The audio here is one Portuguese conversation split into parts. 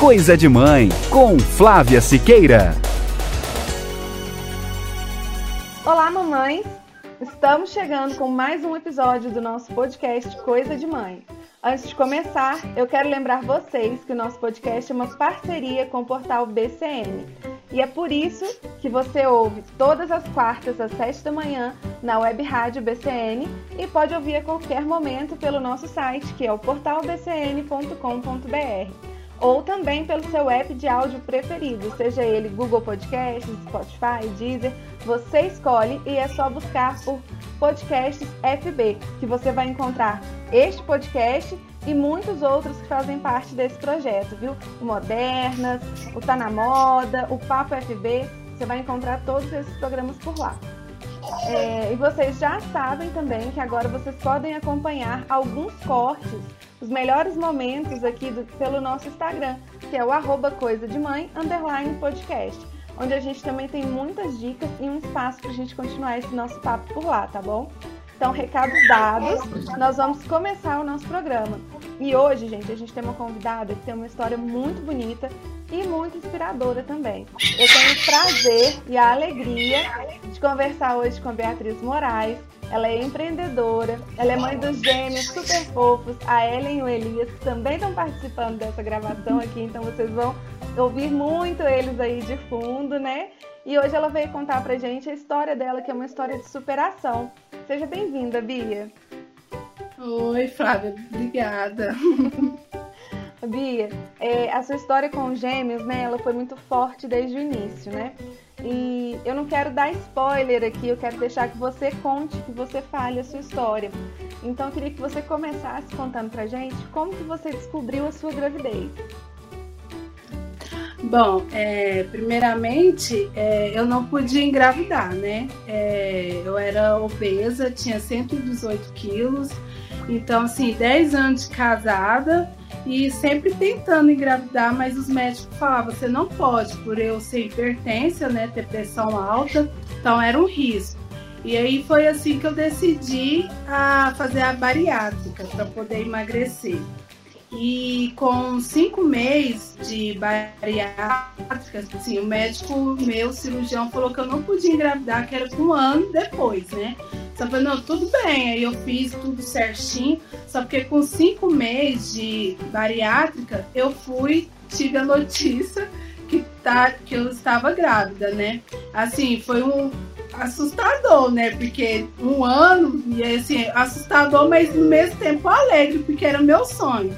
Coisa de Mãe, com Flávia Siqueira. Olá, mamães! Estamos chegando com mais um episódio do nosso podcast Coisa de Mãe. Antes de começar, eu quero lembrar vocês que o nosso podcast é uma parceria com o portal BCN. E é por isso que você ouve todas as quartas às 7 da manhã na web rádio BCN e pode ouvir a qualquer momento pelo nosso site, que é o portalbcn.com.br ou também pelo seu app de áudio preferido, seja ele Google Podcasts, Spotify, Deezer, você escolhe e é só buscar por Podcasts FB, que você vai encontrar este podcast e muitos outros que fazem parte desse projeto, viu? O Modernas, o Tá na Moda, o Papo FB, você vai encontrar todos esses programas por lá. É, e vocês já sabem também que agora vocês podem acompanhar alguns cortes os melhores momentos aqui do, pelo nosso Instagram, que é o arroba coisa de mãe, underline podcast, onde a gente também tem muitas dicas e um espaço para a gente continuar esse nosso papo por lá, tá bom? Então, recados dados, nós vamos começar o nosso programa. E hoje, gente, a gente tem uma convidada que tem uma história muito bonita e muito inspiradora também. Eu tenho o prazer e a alegria de conversar hoje com a Beatriz Moraes. Ela é empreendedora, ela é mãe dos gêmeos super fofos, a Ellen e o Elias, que também estão participando dessa gravação aqui, então vocês vão ouvir muito eles aí de fundo, né? E hoje ela veio contar pra gente a história dela, que é uma história de superação. Seja bem-vinda, Bia. Oi, Flávia, obrigada. Bia, é, a sua história com os gêmeos, né, ela foi muito forte desde o início, né? E eu não quero dar spoiler aqui, eu quero deixar que você conte, que você fale a sua história. Então eu queria que você começasse contando pra gente como que você descobriu a sua gravidez. Bom, é, primeiramente, é, eu não podia engravidar, né? É, eu era obesa, tinha 118 quilos, então, assim, 10 anos de casada e sempre tentando engravidar, mas os médicos falavam: você não pode, por eu ser hipertensa, né? Ter pressão alta, então era um risco. E aí foi assim que eu decidi a fazer a bariátrica para poder emagrecer. E com cinco meses de bariátrica, assim, o médico, meu cirurgião, falou que eu não podia engravidar, que era com um ano depois, né? Só falei, não, tudo bem. Aí eu fiz tudo certinho. Só porque com cinco meses de bariátrica, eu fui, tive a notícia que, tá, que eu estava grávida, né? Assim, foi um assustador, né? Porque um ano, e assim, assustador, mas no mesmo tempo alegre, porque era meu sonho.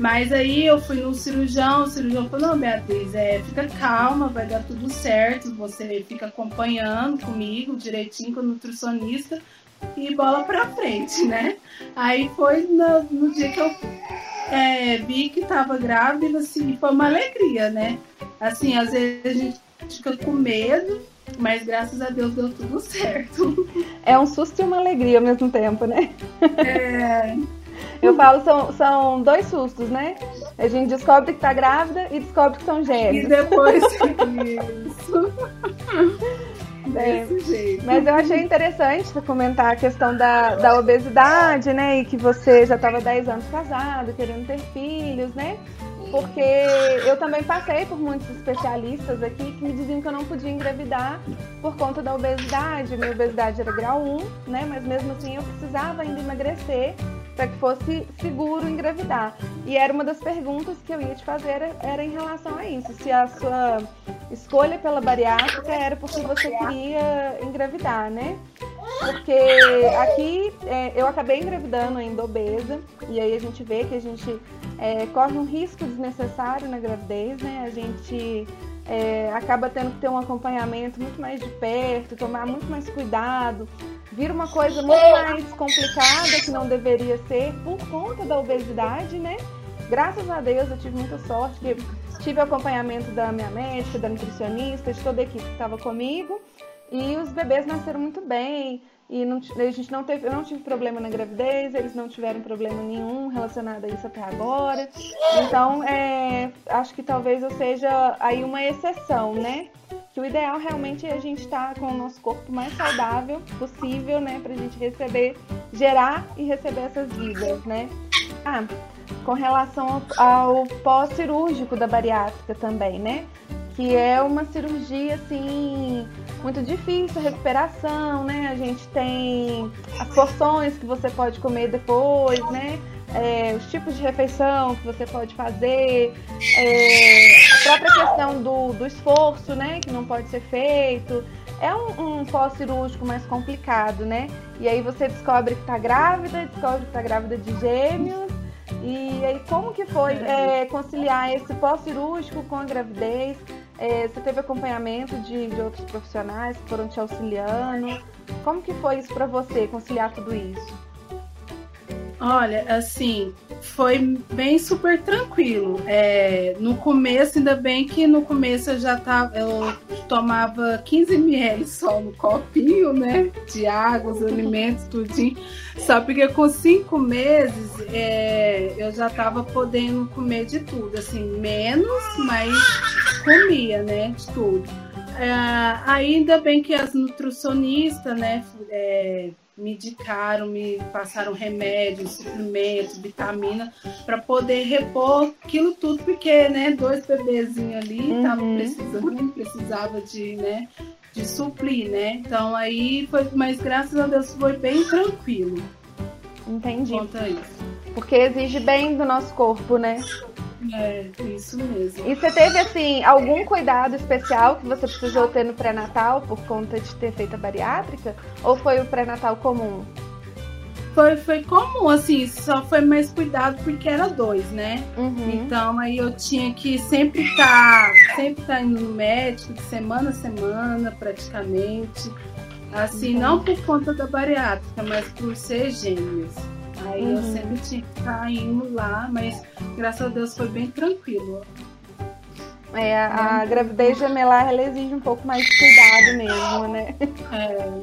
Mas aí eu fui no cirurgião, o cirurgião falou, não, Beatriz, é, fica calma, vai dar tudo certo, você fica acompanhando comigo direitinho com o nutricionista e bola pra frente, né? Aí foi no, no dia que eu é, vi que tava grávida, assim, foi uma alegria, né? Assim, às vezes a gente fica com medo, mas graças a Deus deu tudo certo. É um susto e uma alegria ao mesmo tempo, né? É. Eu falo, são, são dois sustos, né? A gente descobre que tá grávida e descobre que são gêmeos. E depois isso. É, mas eu achei interessante comentar a questão da, da obesidade, né? E que você já estava 10 anos casado, querendo ter filhos, né? Porque eu também passei por muitos especialistas aqui que me diziam que eu não podia engravidar por conta da obesidade. Minha obesidade era grau 1, né? Mas mesmo assim eu precisava ainda emagrecer para que fosse seguro engravidar. E era uma das perguntas que eu ia te fazer era, em relação a isso, se a sua escolha pela bariátrica era porque você queria engravidar, né? Porque aqui é, eu acabei engravidando ainda obesa, e aí a gente vê que a gente é, corre um risco desnecessário na gravidez, né? A gente é, acaba tendo que ter um acompanhamento muito mais de perto, tomar muito mais cuidado, vira uma coisa muito mais complicada que não deveria ser por conta da obesidade, né? Graças a Deus eu tive muita sorte que tive acompanhamento da minha médica, da nutricionista, de toda a equipe que estava comigo. E os bebês nasceram muito bem. E não, a gente não teve, eu não tive problema na gravidez, eles não tiveram problema nenhum relacionado a isso até agora. Então, é, acho que talvez eu seja aí uma exceção, né? que o ideal realmente é a gente estar tá com o nosso corpo mais saudável possível, né, para a gente receber, gerar e receber essas vidas, né? ah, com relação ao, ao pós-cirúrgico da bariátrica também, né? Que é uma cirurgia assim muito difícil, a recuperação, né? A gente tem as porções que você pode comer depois, né? É, os tipos de refeição que você pode fazer, é, a própria questão do, do esforço, né? Que não pode ser feito. É um, um pós-cirúrgico mais complicado, né? E aí você descobre que tá grávida, descobre que tá grávida de gêmeos. E aí, como que foi é, conciliar esse pós-cirúrgico com a gravidez? É, você teve acompanhamento de, de outros profissionais que foram te auxiliando? Como que foi isso para você, conciliar tudo isso? Olha, assim, foi bem super tranquilo. É, no começo, ainda bem que no começo eu já tava, eu tomava 15 ml só no copinho, né? De água, os alimentos, tudinho. Só porque com cinco meses é, eu já tava podendo comer de tudo, assim, menos, mas comia, né? De tudo. É, ainda bem que as nutricionistas, né? É, me indicaram, me passaram remédios, suplementos, vitamina, para poder repor aquilo tudo, porque, né, dois bebezinhos ali estavam uhum. precisando, precisava de, né, de suprir, né? Então aí foi, mas graças a Deus foi bem tranquilo. Entendi. Conta isso. Porque exige bem do nosso corpo, né? É, isso mesmo. E você teve, assim, algum cuidado especial que você precisou ter no pré-natal por conta de ter feito a bariátrica? Ou foi o pré-natal comum? Foi, foi comum, assim, só foi mais cuidado porque era dois, né? Uhum. Então aí eu tinha que sempre estar, tá, sempre estar tá indo no médico, de semana a semana, praticamente. Assim, uhum. não por conta da bariátrica, mas por ser gêmeos. Aí uhum. eu sempre tinha que estar indo lá, mas graças a Deus foi bem tranquilo. É, a, a gravidez gemelar ela exige um pouco mais de cuidado mesmo, né? É.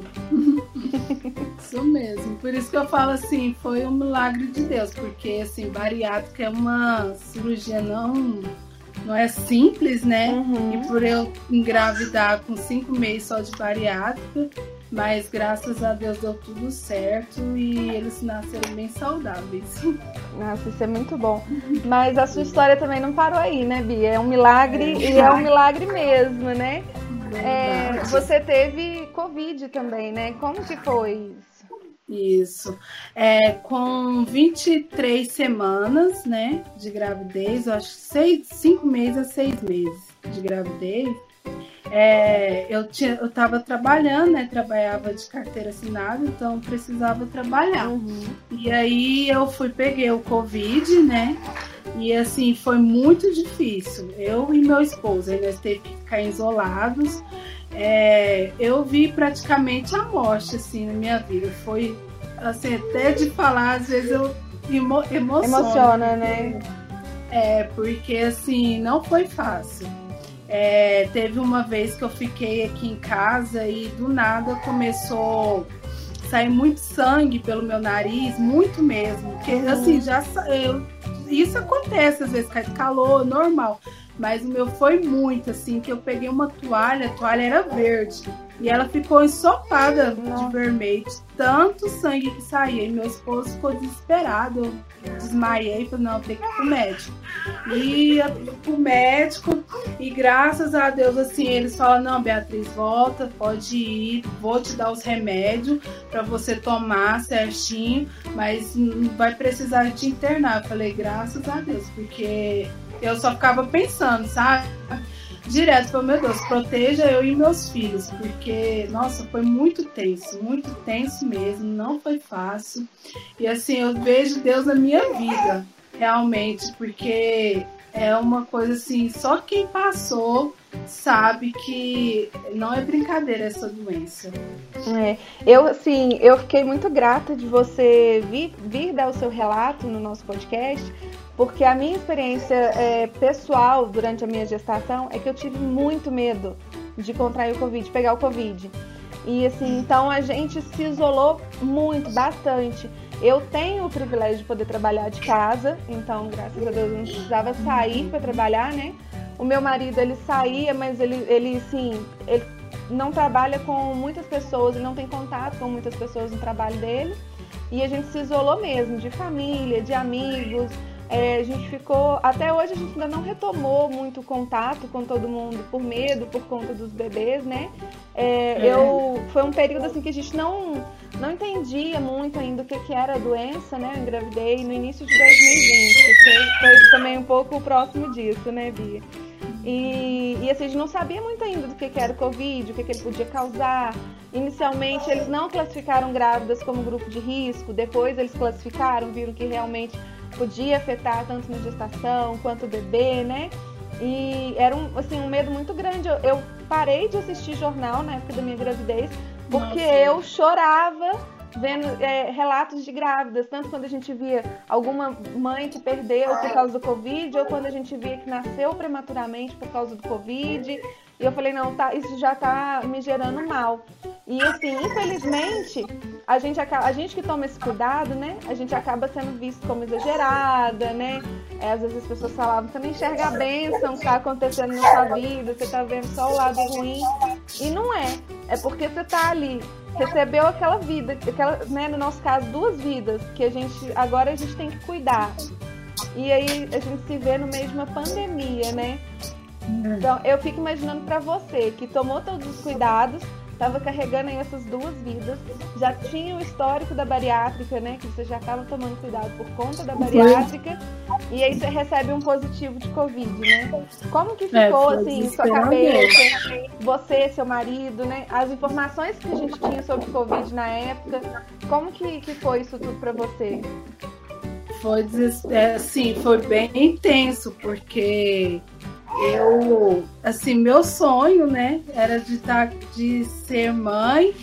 isso mesmo. Por isso que eu falo assim, foi um milagre de Deus, porque assim, bariátrica é uma cirurgia não não é simples, né? Uhum. E por eu engravidar com cinco meses só de bariátrica, mas graças a Deus deu tudo certo e eles nasceram bem saudáveis. Nossa, isso é muito bom. Mas a sua história também não parou aí, né, Bia? É um milagre é. e é um milagre mesmo, né? É, você teve Covid também, né? Como que foi isso? Isso. É, com 23 semanas, né, de gravidez, eu acho seis, cinco meses a seis meses de gravidez, é, eu tinha, eu estava trabalhando, né? Trabalhava de carteira assinada, então precisava trabalhar. Uhum. E aí eu fui, peguei o Covid, né? E assim, foi muito difícil. Eu e meu esposo, nós teve que ficar isolados. É, eu vi praticamente a morte, assim, na minha vida. Foi, assim, até de falar, às vezes eu emo, emociona, né? É, porque assim, não foi fácil. É, teve uma vez que eu fiquei aqui em casa e do nada começou a sair muito sangue pelo meu nariz, muito mesmo. Porque assim, já eu, isso acontece às vezes, cai de calor, normal. Mas o meu foi muito, assim, que eu peguei uma toalha, a toalha era verde. E ela ficou ensopada de vermelho, tanto sangue que saía. E meu esposo ficou desesperado. Eu desmaiei, falei, não, tem que ir pro médico. E eu pro médico, e graças a Deus, assim, eles falam, não, Beatriz, volta, pode ir, vou te dar os remédios para você tomar certinho, mas vai precisar de internar. Eu falei, graças a Deus, porque eu só ficava pensando, sabe? Direto, falei, meu Deus, proteja eu e meus filhos, porque, nossa, foi muito tenso, muito tenso mesmo, não foi fácil. E assim, eu vejo Deus na minha vida, realmente, porque é uma coisa assim, só quem passou sabe que não é brincadeira essa doença. É, eu assim, eu fiquei muito grata de você vir, vir dar o seu relato no nosso podcast, porque a minha experiência é, pessoal durante a minha gestação é que eu tive muito medo de contrair o Covid, pegar o Covid. E assim, então a gente se isolou muito, bastante. Eu tenho o privilégio de poder trabalhar de casa, então graças a Deus eu não precisava sair para trabalhar, né? O meu marido ele saía, mas ele, ele sim, ele não trabalha com muitas pessoas, ele não tem contato com muitas pessoas no trabalho dele. E a gente se isolou mesmo, de família, de amigos. É, a gente ficou. Até hoje a gente ainda não retomou muito contato com todo mundo por medo, por conta dos bebês, né? É, é. Eu, foi um período assim que a gente não, não entendia muito ainda o que, que era a doença, né? Eu engravidei no início de 2020, que foi também um pouco próximo disso, né, Bia? E, e assim, a gente não sabia muito ainda do que, que era o Covid, o que, que ele podia causar. Inicialmente, eles não classificaram grávidas como grupo de risco, depois eles classificaram, viram que realmente podia afetar tanto na gestação quanto o bebê, né? E era um, assim, um medo muito grande. Eu, eu parei de assistir jornal na época da minha gravidez porque Nossa. eu chorava vendo é, relatos de grávidas, tanto quando a gente via alguma mãe que perdeu por causa do Covid, ou quando a gente via que nasceu prematuramente por causa do Covid. E eu falei, não, tá, isso já tá me gerando mal. E assim, infelizmente, a gente, a gente que toma esse cuidado, né? A gente acaba sendo visto como exagerada, né? É, às vezes as pessoas falavam, você não enxerga a bênção que tá acontecendo na sua vida, você tá vendo só o lado ruim. E não é. É porque você tá ali, recebeu aquela vida, aquela, né, no nosso caso, duas vidas, que a gente agora a gente tem que cuidar. E aí a gente se vê no meio de uma pandemia, né? Então, eu fico imaginando para você que tomou todos os cuidados, estava carregando aí essas duas vidas, já tinha o histórico da bariátrica, né? Que você já estava tomando cuidado por conta da bariátrica, e aí você recebe um positivo de Covid, né? Como que é, ficou, é, assim, sua cabeça, você, seu marido, né? As informações que a gente tinha sobre Covid na época, como que, que foi isso tudo para você? Foi, assim, foi bem intenso, porque eu, assim, meu sonho, né, era de estar, tá, de ser mãe.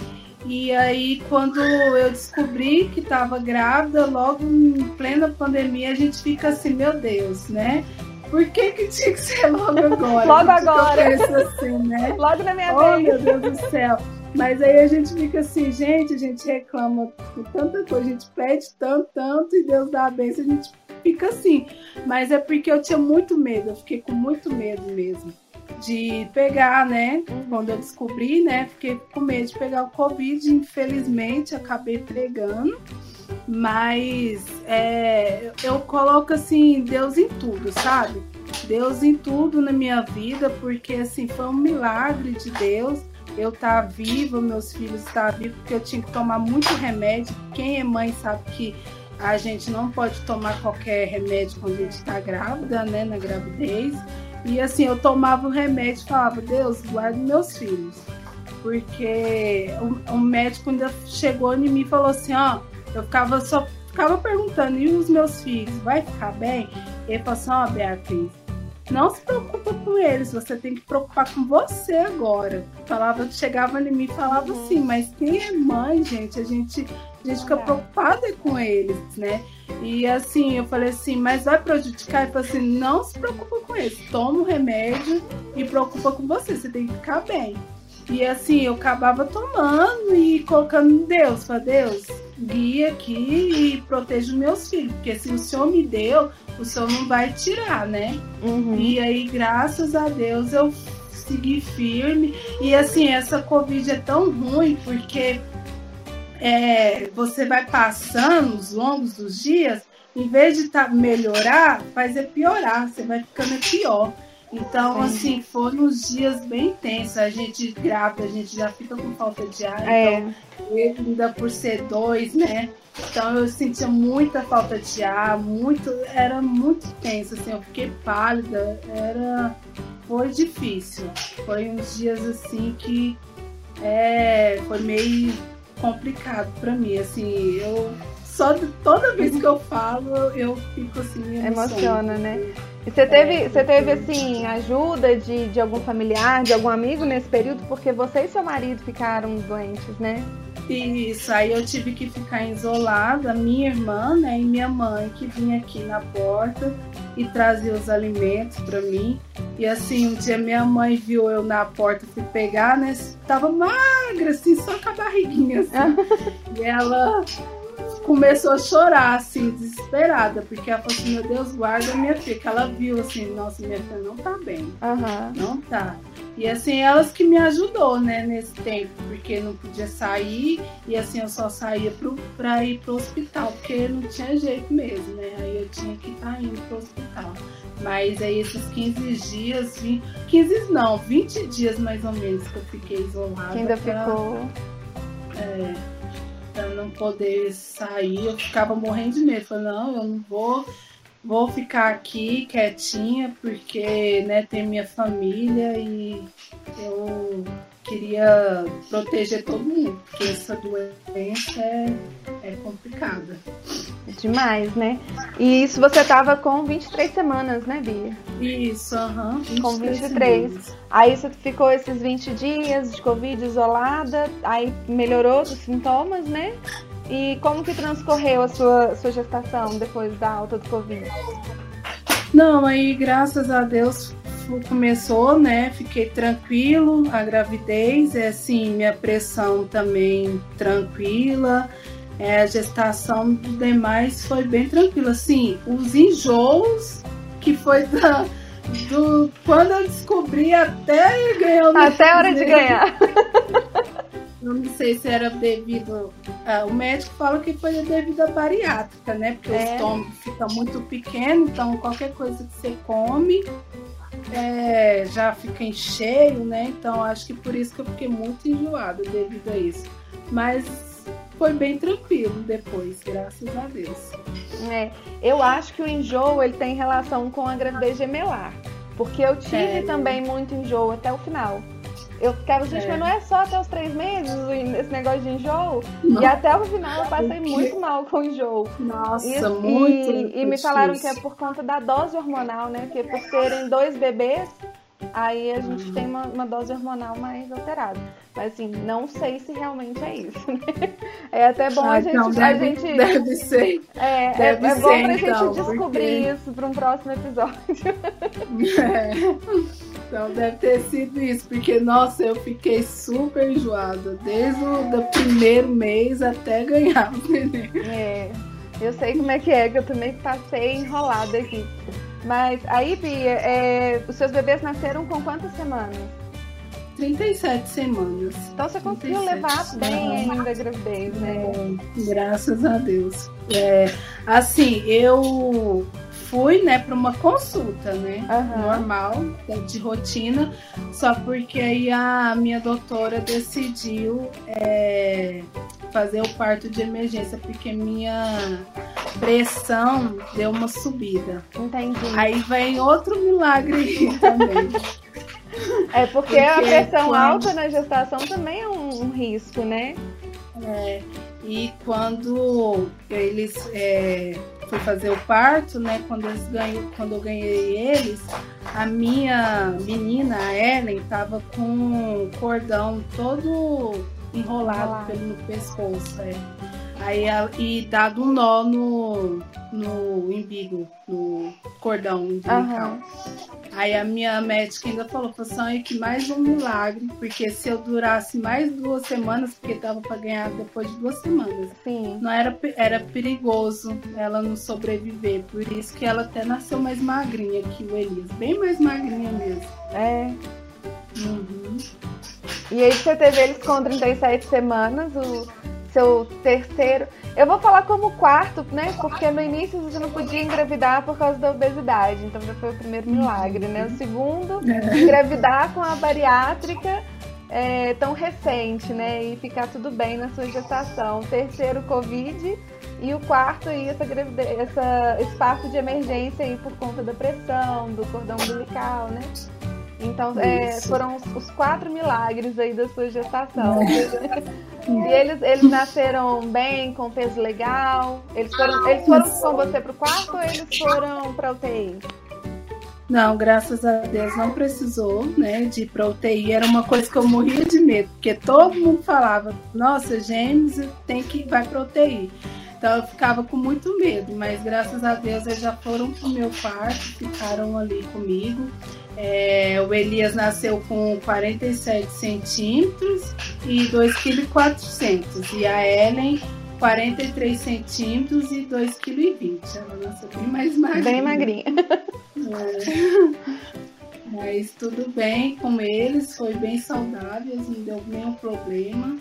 E aí, quando eu descobri que estava grávida, logo em plena pandemia, a gente fica assim, meu Deus, né? Por que, que tinha que ser logo agora? logo agora. assim, né? Logo na minha oh, vez. meu Deus do céu. Mas aí a gente fica assim, gente, a gente reclama de tanta coisa, a gente pede tanto, tanto, e Deus dá a bênção, a gente fica assim. Mas é porque eu tinha muito medo, eu fiquei com muito medo mesmo de pegar, né? Quando eu descobri, né? Fiquei com medo de pegar o Covid, infelizmente acabei pegando. Mas é, eu coloco assim, Deus em tudo, sabe? Deus em tudo na minha vida, porque assim, foi um milagre de Deus eu estar tá viva, meus filhos estar vivos, porque eu tinha que tomar muito remédio. Quem é mãe sabe que a gente não pode tomar qualquer remédio quando a gente está grávida, né, na gravidez. E assim, eu tomava o remédio e falava, Deus, guarde meus filhos. Porque o, o, médico ainda chegou em mim e falou assim, ó, eu ficava só ficava perguntando, e os meus filhos, vai ficar bem? Ele falou assim, ó, Beatriz, não se preocupa com eles, você tem que preocupar com você agora. Falava, chegava em mim e falava uhum. assim, mas quem é mãe, gente, a gente a gente fica preocupada com eles, né? E assim, eu falei assim, mas vai prejudicar? Ele falou assim, não se preocupa com eles, toma o remédio e preocupa com você, você tem que ficar bem. E assim, eu acabava tomando e colocando em Deus, para Deus, guia aqui e proteja os meus filhos, porque se o Senhor me deu, o Senhor não vai tirar, né? Uhum. E aí, graças a Deus, eu segui firme. E assim, essa Covid é tão ruim, porque é, você vai passando os longos dos dias, em vez de tá, melhorar, faz é piorar, você vai ficando pior. Então, assim, foram uns dias bem intensos. A gente grávida, a gente já fica com falta de ar. É. Então, ainda por ser dois, né? Então eu sentia muita falta de ar, muito, era muito tenso, assim, eu fiquei pálida, era, foi difícil. Foi uns dias assim que é, foi meio complicado para mim, assim, eu só toda vez que eu falo, eu fico assim, emociona, né? E você teve, é, você teve assim, ajuda de, de algum familiar, de algum amigo nesse período, porque você e seu marido ficaram doentes, né? Isso, aí eu tive que ficar isolada, minha irmã, né, e minha mãe, que vinha aqui na porta e trazia os alimentos para mim. E assim, um dia minha mãe viu eu na porta, fui pegar, né, tava magra, assim, só com a barriguinha, assim. e ela começou a chorar, assim, desesperada, porque ela falou assim, meu Deus, guarda minha filha, que ela viu assim, nossa, minha filha não tá bem, uhum. não tá. E assim, elas que me ajudou, né, nesse tempo, porque não podia sair, e assim, eu só saía pro, pra ir pro hospital, porque não tinha jeito mesmo, né? Aí eu tinha que estar tá indo pro hospital. Mas aí esses 15 dias, 20, 15 não, 20 dias mais ou menos que eu fiquei isolada. Que ainda pra, ficou. É, pra não poder sair, eu ficava morrendo de medo. Falei, não, eu não vou vou ficar aqui quietinha porque né, tem minha família e eu queria proteger todo mundo, porque essa doença é, é complicada. Demais, né? E isso você tava com 23 semanas, né, Bia? Isso, aham. Uhum, com 23. Semanas. Aí você ficou esses 20 dias de Covid isolada, aí melhorou os sintomas, né? E como que transcorreu a sua, sua gestação depois da alta do Covid? Não, aí graças a Deus começou, né? Fiquei tranquilo, a gravidez, é assim, minha pressão também tranquila, é, a gestação dos demais foi bem tranquila. Assim, os enjoos que foi da, do quando eu descobri até ganhar Até a hora de ganhar. Eu não sei se era devido. Uh, o médico fala que foi devido à bariátrica, né? Porque é. o estômago fica muito pequeno, então qualquer coisa que você come é, já fica em cheio, né? Então acho que por isso que eu fiquei muito enjoada devido a isso. Mas foi bem tranquilo depois, graças a Deus. É, eu acho que o enjoo ele tem relação com a gravidez gemelar. Porque eu tive é, também muito enjoo até o final. Eu ficava, gente, é. mas não é só até os três meses esse negócio de enjoo? Não. E até o final eu passei muito mal com enjoo. Nossa, e, muito. E, e me falaram que é por conta da dose hormonal, né? Porque por terem dois bebês, aí a gente tem uma, uma, dose hormonal mais alterada. Mas assim, não sei se realmente é isso. Né? É até bom ah, a gente. Então deve, a gente deve ser. É, é deve é, é bom pra então, gente descobrir porque... isso para um próximo episódio. É. Então deve ter sido isso, porque nossa, eu fiquei super enjoada, desde o primeiro mês até ganhar o neném. É, eu sei como é que é, que eu também passei enrolada aqui. Mas aí, Pia, é, os seus bebês nasceram com quantas semanas? 37 semanas. Então você conseguiu levar bem ainda a gravidez, né? É, graças a Deus. É, assim, eu fui, né, para uma consulta, né, uhum. normal, de rotina, só porque aí a minha doutora decidiu é, fazer o parto de emergência, porque minha pressão deu uma subida. Entendi. Aí vem outro milagre também. É porque, porque a pressão quando... alta na gestação também é um, um risco, né? É, e quando eles é, fui fazer o parto, né? Quando, eles ganham, quando eu ganhei eles, a minha menina, a Ellen, tava com o cordão todo enrolado pelo pescoço. É. Aí, e dado um nó no, no umbigo, no cordão umbilical. Uhum. Aí a minha médica ainda falou, falou que mais um milagre, porque se eu durasse mais duas semanas, porque tava para ganhar depois de duas semanas, Sim. não era, era perigoso ela não sobreviver. Por isso que ela até nasceu mais magrinha que o Elias, bem mais magrinha mesmo. É. Uhum. E aí você teve eles com 37 semanas, o seu terceiro. Eu vou falar como quarto, né? Porque no início você não podia engravidar por causa da obesidade, então já foi o primeiro milagre, né? O segundo, é. engravidar com a bariátrica é, tão recente, né? E ficar tudo bem na sua gestação. O terceiro, Covid. E o quarto aí, essa gravidez, essa, esse parto de emergência aí por conta da pressão, do cordão umbilical, né? Então, é, foram os, os, quatro milagres aí da sua gestação. e eles, eles nasceram bem, com peso legal. Eles foram, eles foram com você pro quarto ou eles foram pra UTI? Não, graças a Deus não precisou, né, de ir pra UTI. Era uma coisa que eu morria de medo, porque todo mundo falava, nossa, gêmeos tem que ir vai pra UTI. Então eu ficava com muito medo, mas graças a Deus eles já foram pro meu quarto, ficaram ali comigo. É, o Elias nasceu com 47 centímetros e 2,4 kg. E a Ellen, 43 centímetros e 2,20 kg. Ela nasceu bem mais magrinha. Bem magrinha. É. Mas tudo bem com eles, foi bem saudável, não deu nenhum problema.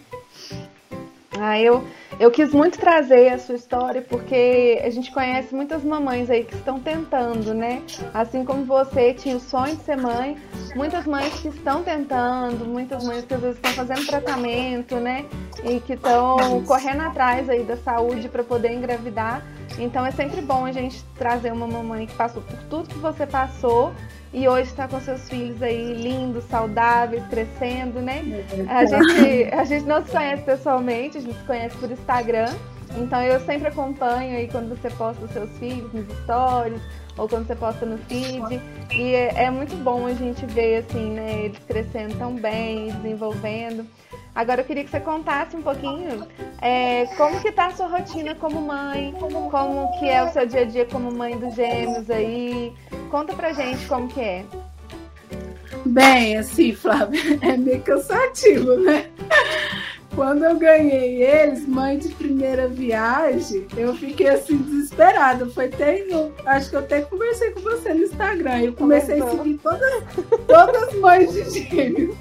Ah, eu, eu quis muito trazer a sua história porque a gente conhece muitas mamães aí que estão tentando, né? Assim como você tinha o sonho de ser mãe, muitas mães que estão tentando, muitas mães que às vezes estão fazendo tratamento, né? E que estão correndo atrás aí da saúde para poder engravidar. Então é sempre bom a gente trazer uma mamãe que passou por tudo que você passou e hoje está com seus filhos aí lindos, saudáveis, crescendo, né? A gente, a gente não se conhece pessoalmente, a gente se conhece por Instagram. Então eu sempre acompanho aí quando você posta os seus filhos nos stories ou quando você posta no feed. E é, é muito bom a gente ver assim, né, eles crescendo tão bem, desenvolvendo. Agora eu queria que você contasse um pouquinho é, como que tá a sua rotina como mãe, como que é o seu dia a dia como mãe dos gêmeos aí. Conta pra gente como que é. Bem, assim, Flávia, é meio cansativo, né? Quando eu ganhei eles, mãe de primeira viagem, eu fiquei assim desesperada. Foi até acho que eu até conversei com você no Instagram. Eu comecei a seguir todas, todas as mães de gêmeos.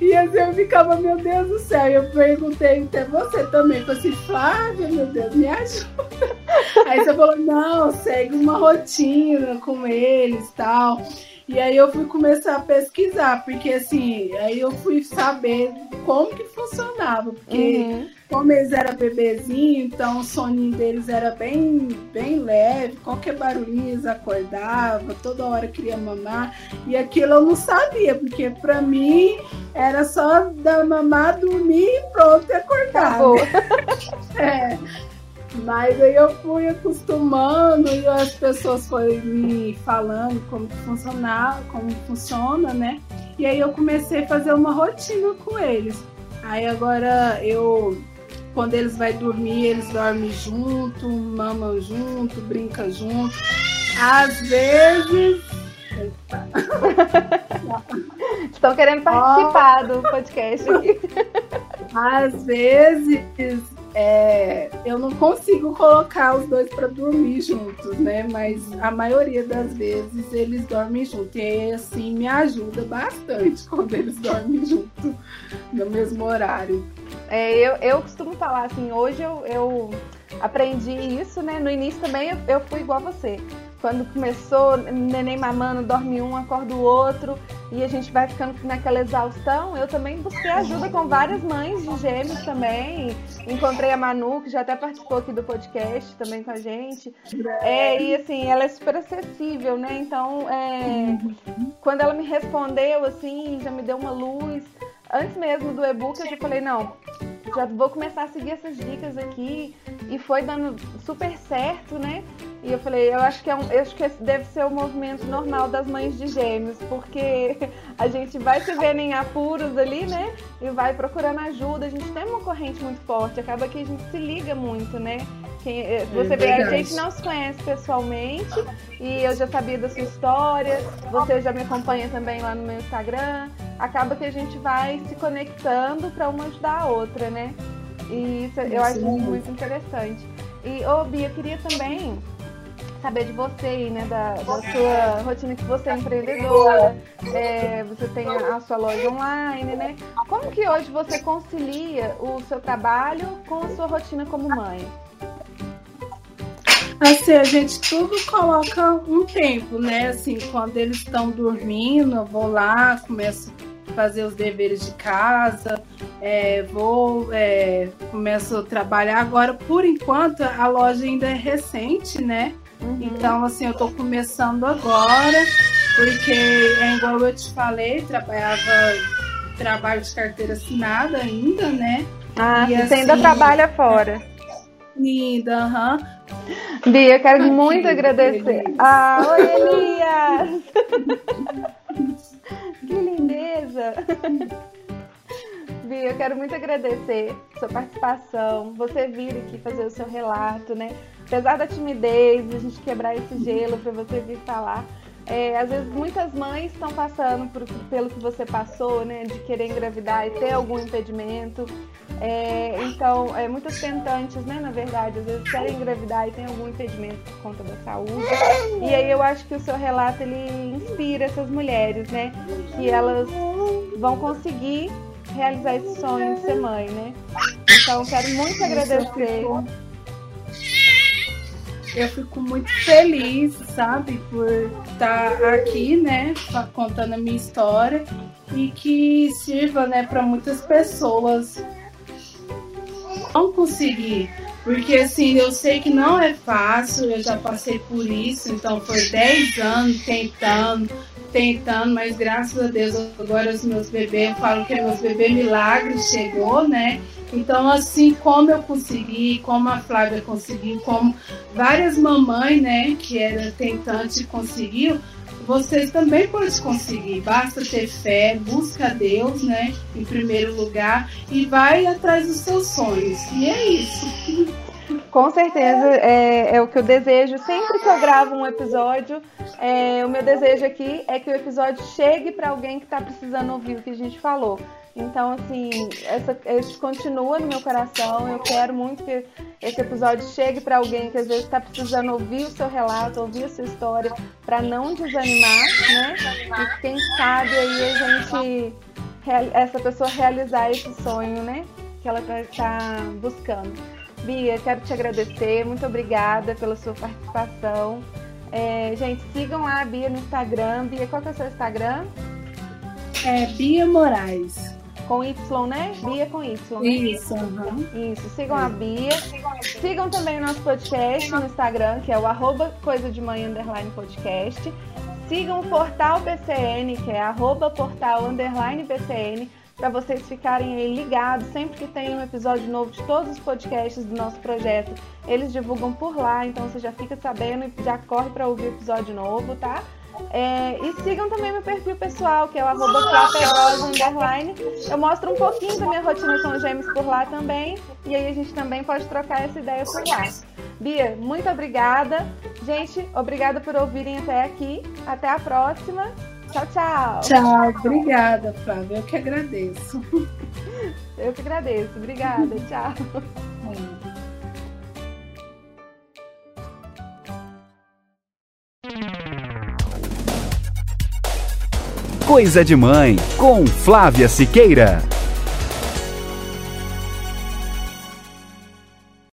E assim eu ficava, meu Deus do céu. E eu perguntei até você também. Falei assim, Flávia, meu Deus, me ajuda. Aí você falou, não, segue uma rotina com eles tal. E aí eu fui começar a pesquisar, porque assim, aí eu fui saber como que funcionava, porque uhum. como eles eram bebezinho, então o soninho deles era bem, bem leve, qualquer barulhinho eles acordavam, toda hora queria mamar, e aquilo eu não sabia, porque para mim era só dar mamar, dormir e pronto, e acordar. Né? é. Mas aí eu fui acostumando e as pessoas foram me falando como funcionar, como funciona, né? E aí eu comecei a fazer uma rotina com eles. Aí agora eu quando eles vão dormir, eles dormem junto, mamam junto, brincam junto. Às vezes. Estão querendo participar oh. do podcast aqui. Às vezes é, eu não consigo colocar os dois para dormir juntos, né? Mas a maioria das vezes eles dormem juntos. E assim, me ajuda bastante quando eles dormem juntos no mesmo horário. É, eu, eu costumo falar assim, hoje eu, eu aprendi isso, né? No início também eu, eu fui igual a você quando começou, neném mamando, dorme um, acorda o outro, e a gente vai ficando naquela exaustão. Eu também busquei ajuda com várias mães de gêmeos também. Encontrei a Manu, que já até participou aqui do podcast também com a gente. É, e assim, ela é super acessível, né? Então, é, quando ela me respondeu, assim, já me deu uma luz. Antes mesmo do e-book, eu já falei, não, já vou começar a seguir essas dicas aqui e foi dando super certo, né? E eu falei, eu acho que é um, eu acho que esse deve ser o movimento normal das mães de gêmeos, porque a gente vai se vendo em apuros ali, né? E vai procurando ajuda. A gente tem uma corrente muito forte, acaba que a gente se liga muito, né? Quem, eh, é você é vê, a gente não se conhece pessoalmente e eu já sabia da sua história, você já me acompanha também lá no meu Instagram. Acaba que a gente vai se conectando para uma ajudar a outra, né? E isso eu acho muito interessante. E, ô, Bia, eu queria também saber de você, né, da, da sua rotina que você é empreendedora, é, você tem a sua loja online, né? Como que hoje você concilia o seu trabalho com a sua rotina como mãe? Assim, a gente tudo coloca um tempo, né? Assim, quando eles estão dormindo, eu vou lá, começo a fazer os deveres de casa, é, vou, é, começo a trabalhar. Agora, por enquanto, a loja ainda é recente, né? Uhum. Então, assim, eu tô começando agora, porque é igual eu te falei, trabalhava trabalho de carteira assinada ainda, né? Ah, e, você assim, ainda trabalha fora. Ainda, aham. Uhum. Bia, quero muito agradecer. Ah, oi, Elias! que lindeza! Bia, eu quero muito agradecer sua participação, você vir aqui fazer o seu relato, né? apesar da timidez, a gente quebrar esse gelo para você vir falar. É, às vezes muitas mães estão passando por, pelo que você passou, né? De querer engravidar e ter algum impedimento. É, então, é, muitas tentantes, né, na verdade, às vezes querem engravidar e tem algum impedimento por conta da saúde. E aí eu acho que o seu relato ele inspira essas mulheres, né, que elas vão conseguir realizar esse sonho de ser mãe, né? Então, quero muito agradecer. Eu fico muito feliz, sabe, por estar aqui, né, contando a minha história e que sirva, né, para muitas pessoas não conseguir. Porque assim, eu sei que não é fácil, eu já passei por isso, então foi 10 anos tentando, tentando, mas graças a Deus agora os meus bebês, eu falo que é meus bebês milagre chegou, né? Então, assim como eu consegui, como a Flávia conseguiu, como várias mamães, né, que era tentante conseguiu, vocês também podem conseguir. Basta ter fé, busca Deus, né, em primeiro lugar, e vai atrás dos seus sonhos. E é isso. Com certeza, é, é, o que eu desejo. Sempre que eu gravo um episódio, é, o meu desejo aqui é que o episódio chegue para alguém que está precisando ouvir o que a gente falou. Então, assim, essa, isso continua no meu coração. Eu quero muito que esse episódio chegue para alguém que às vezes está precisando ouvir o seu relato, ouvir a sua história, para não desanimar, né? E quem sabe aí a gente, essa pessoa realizar esse sonho, né? Que ela está buscando. Bia, quero te agradecer, muito obrigada pela sua participação. É, gente, sigam a Bia no Instagram. Bia, qual que é o seu Instagram? É Bia Moraes. Com Y, né? Bia com Y. Né? Isso, uhum. Isso. Sigam a Bia. Sigam também o nosso podcast no Instagram, que é o arroba coisa de manhã underline podcast. Sigam o portal BCN, que é arroba portal underline BCN para vocês ficarem ligados sempre que tem um episódio novo de todos os podcasts do nosso projeto. Eles divulgam por lá, então você já fica sabendo e já corre para ouvir o episódio novo, tá? É, e sigam também meu perfil pessoal, que é o arroba underline. Eu mostro um pouquinho da minha rotina com os gêmeos por lá também. E aí a gente também pode trocar essa ideia por lá. Bia, muito obrigada. Gente, obrigada por ouvirem até aqui. Até a próxima. Tchau, tchau. Tchau, obrigada, Flávia. Eu que agradeço. Eu que agradeço. Obrigada, tchau. Coisa de Mãe, com Flávia Siqueira.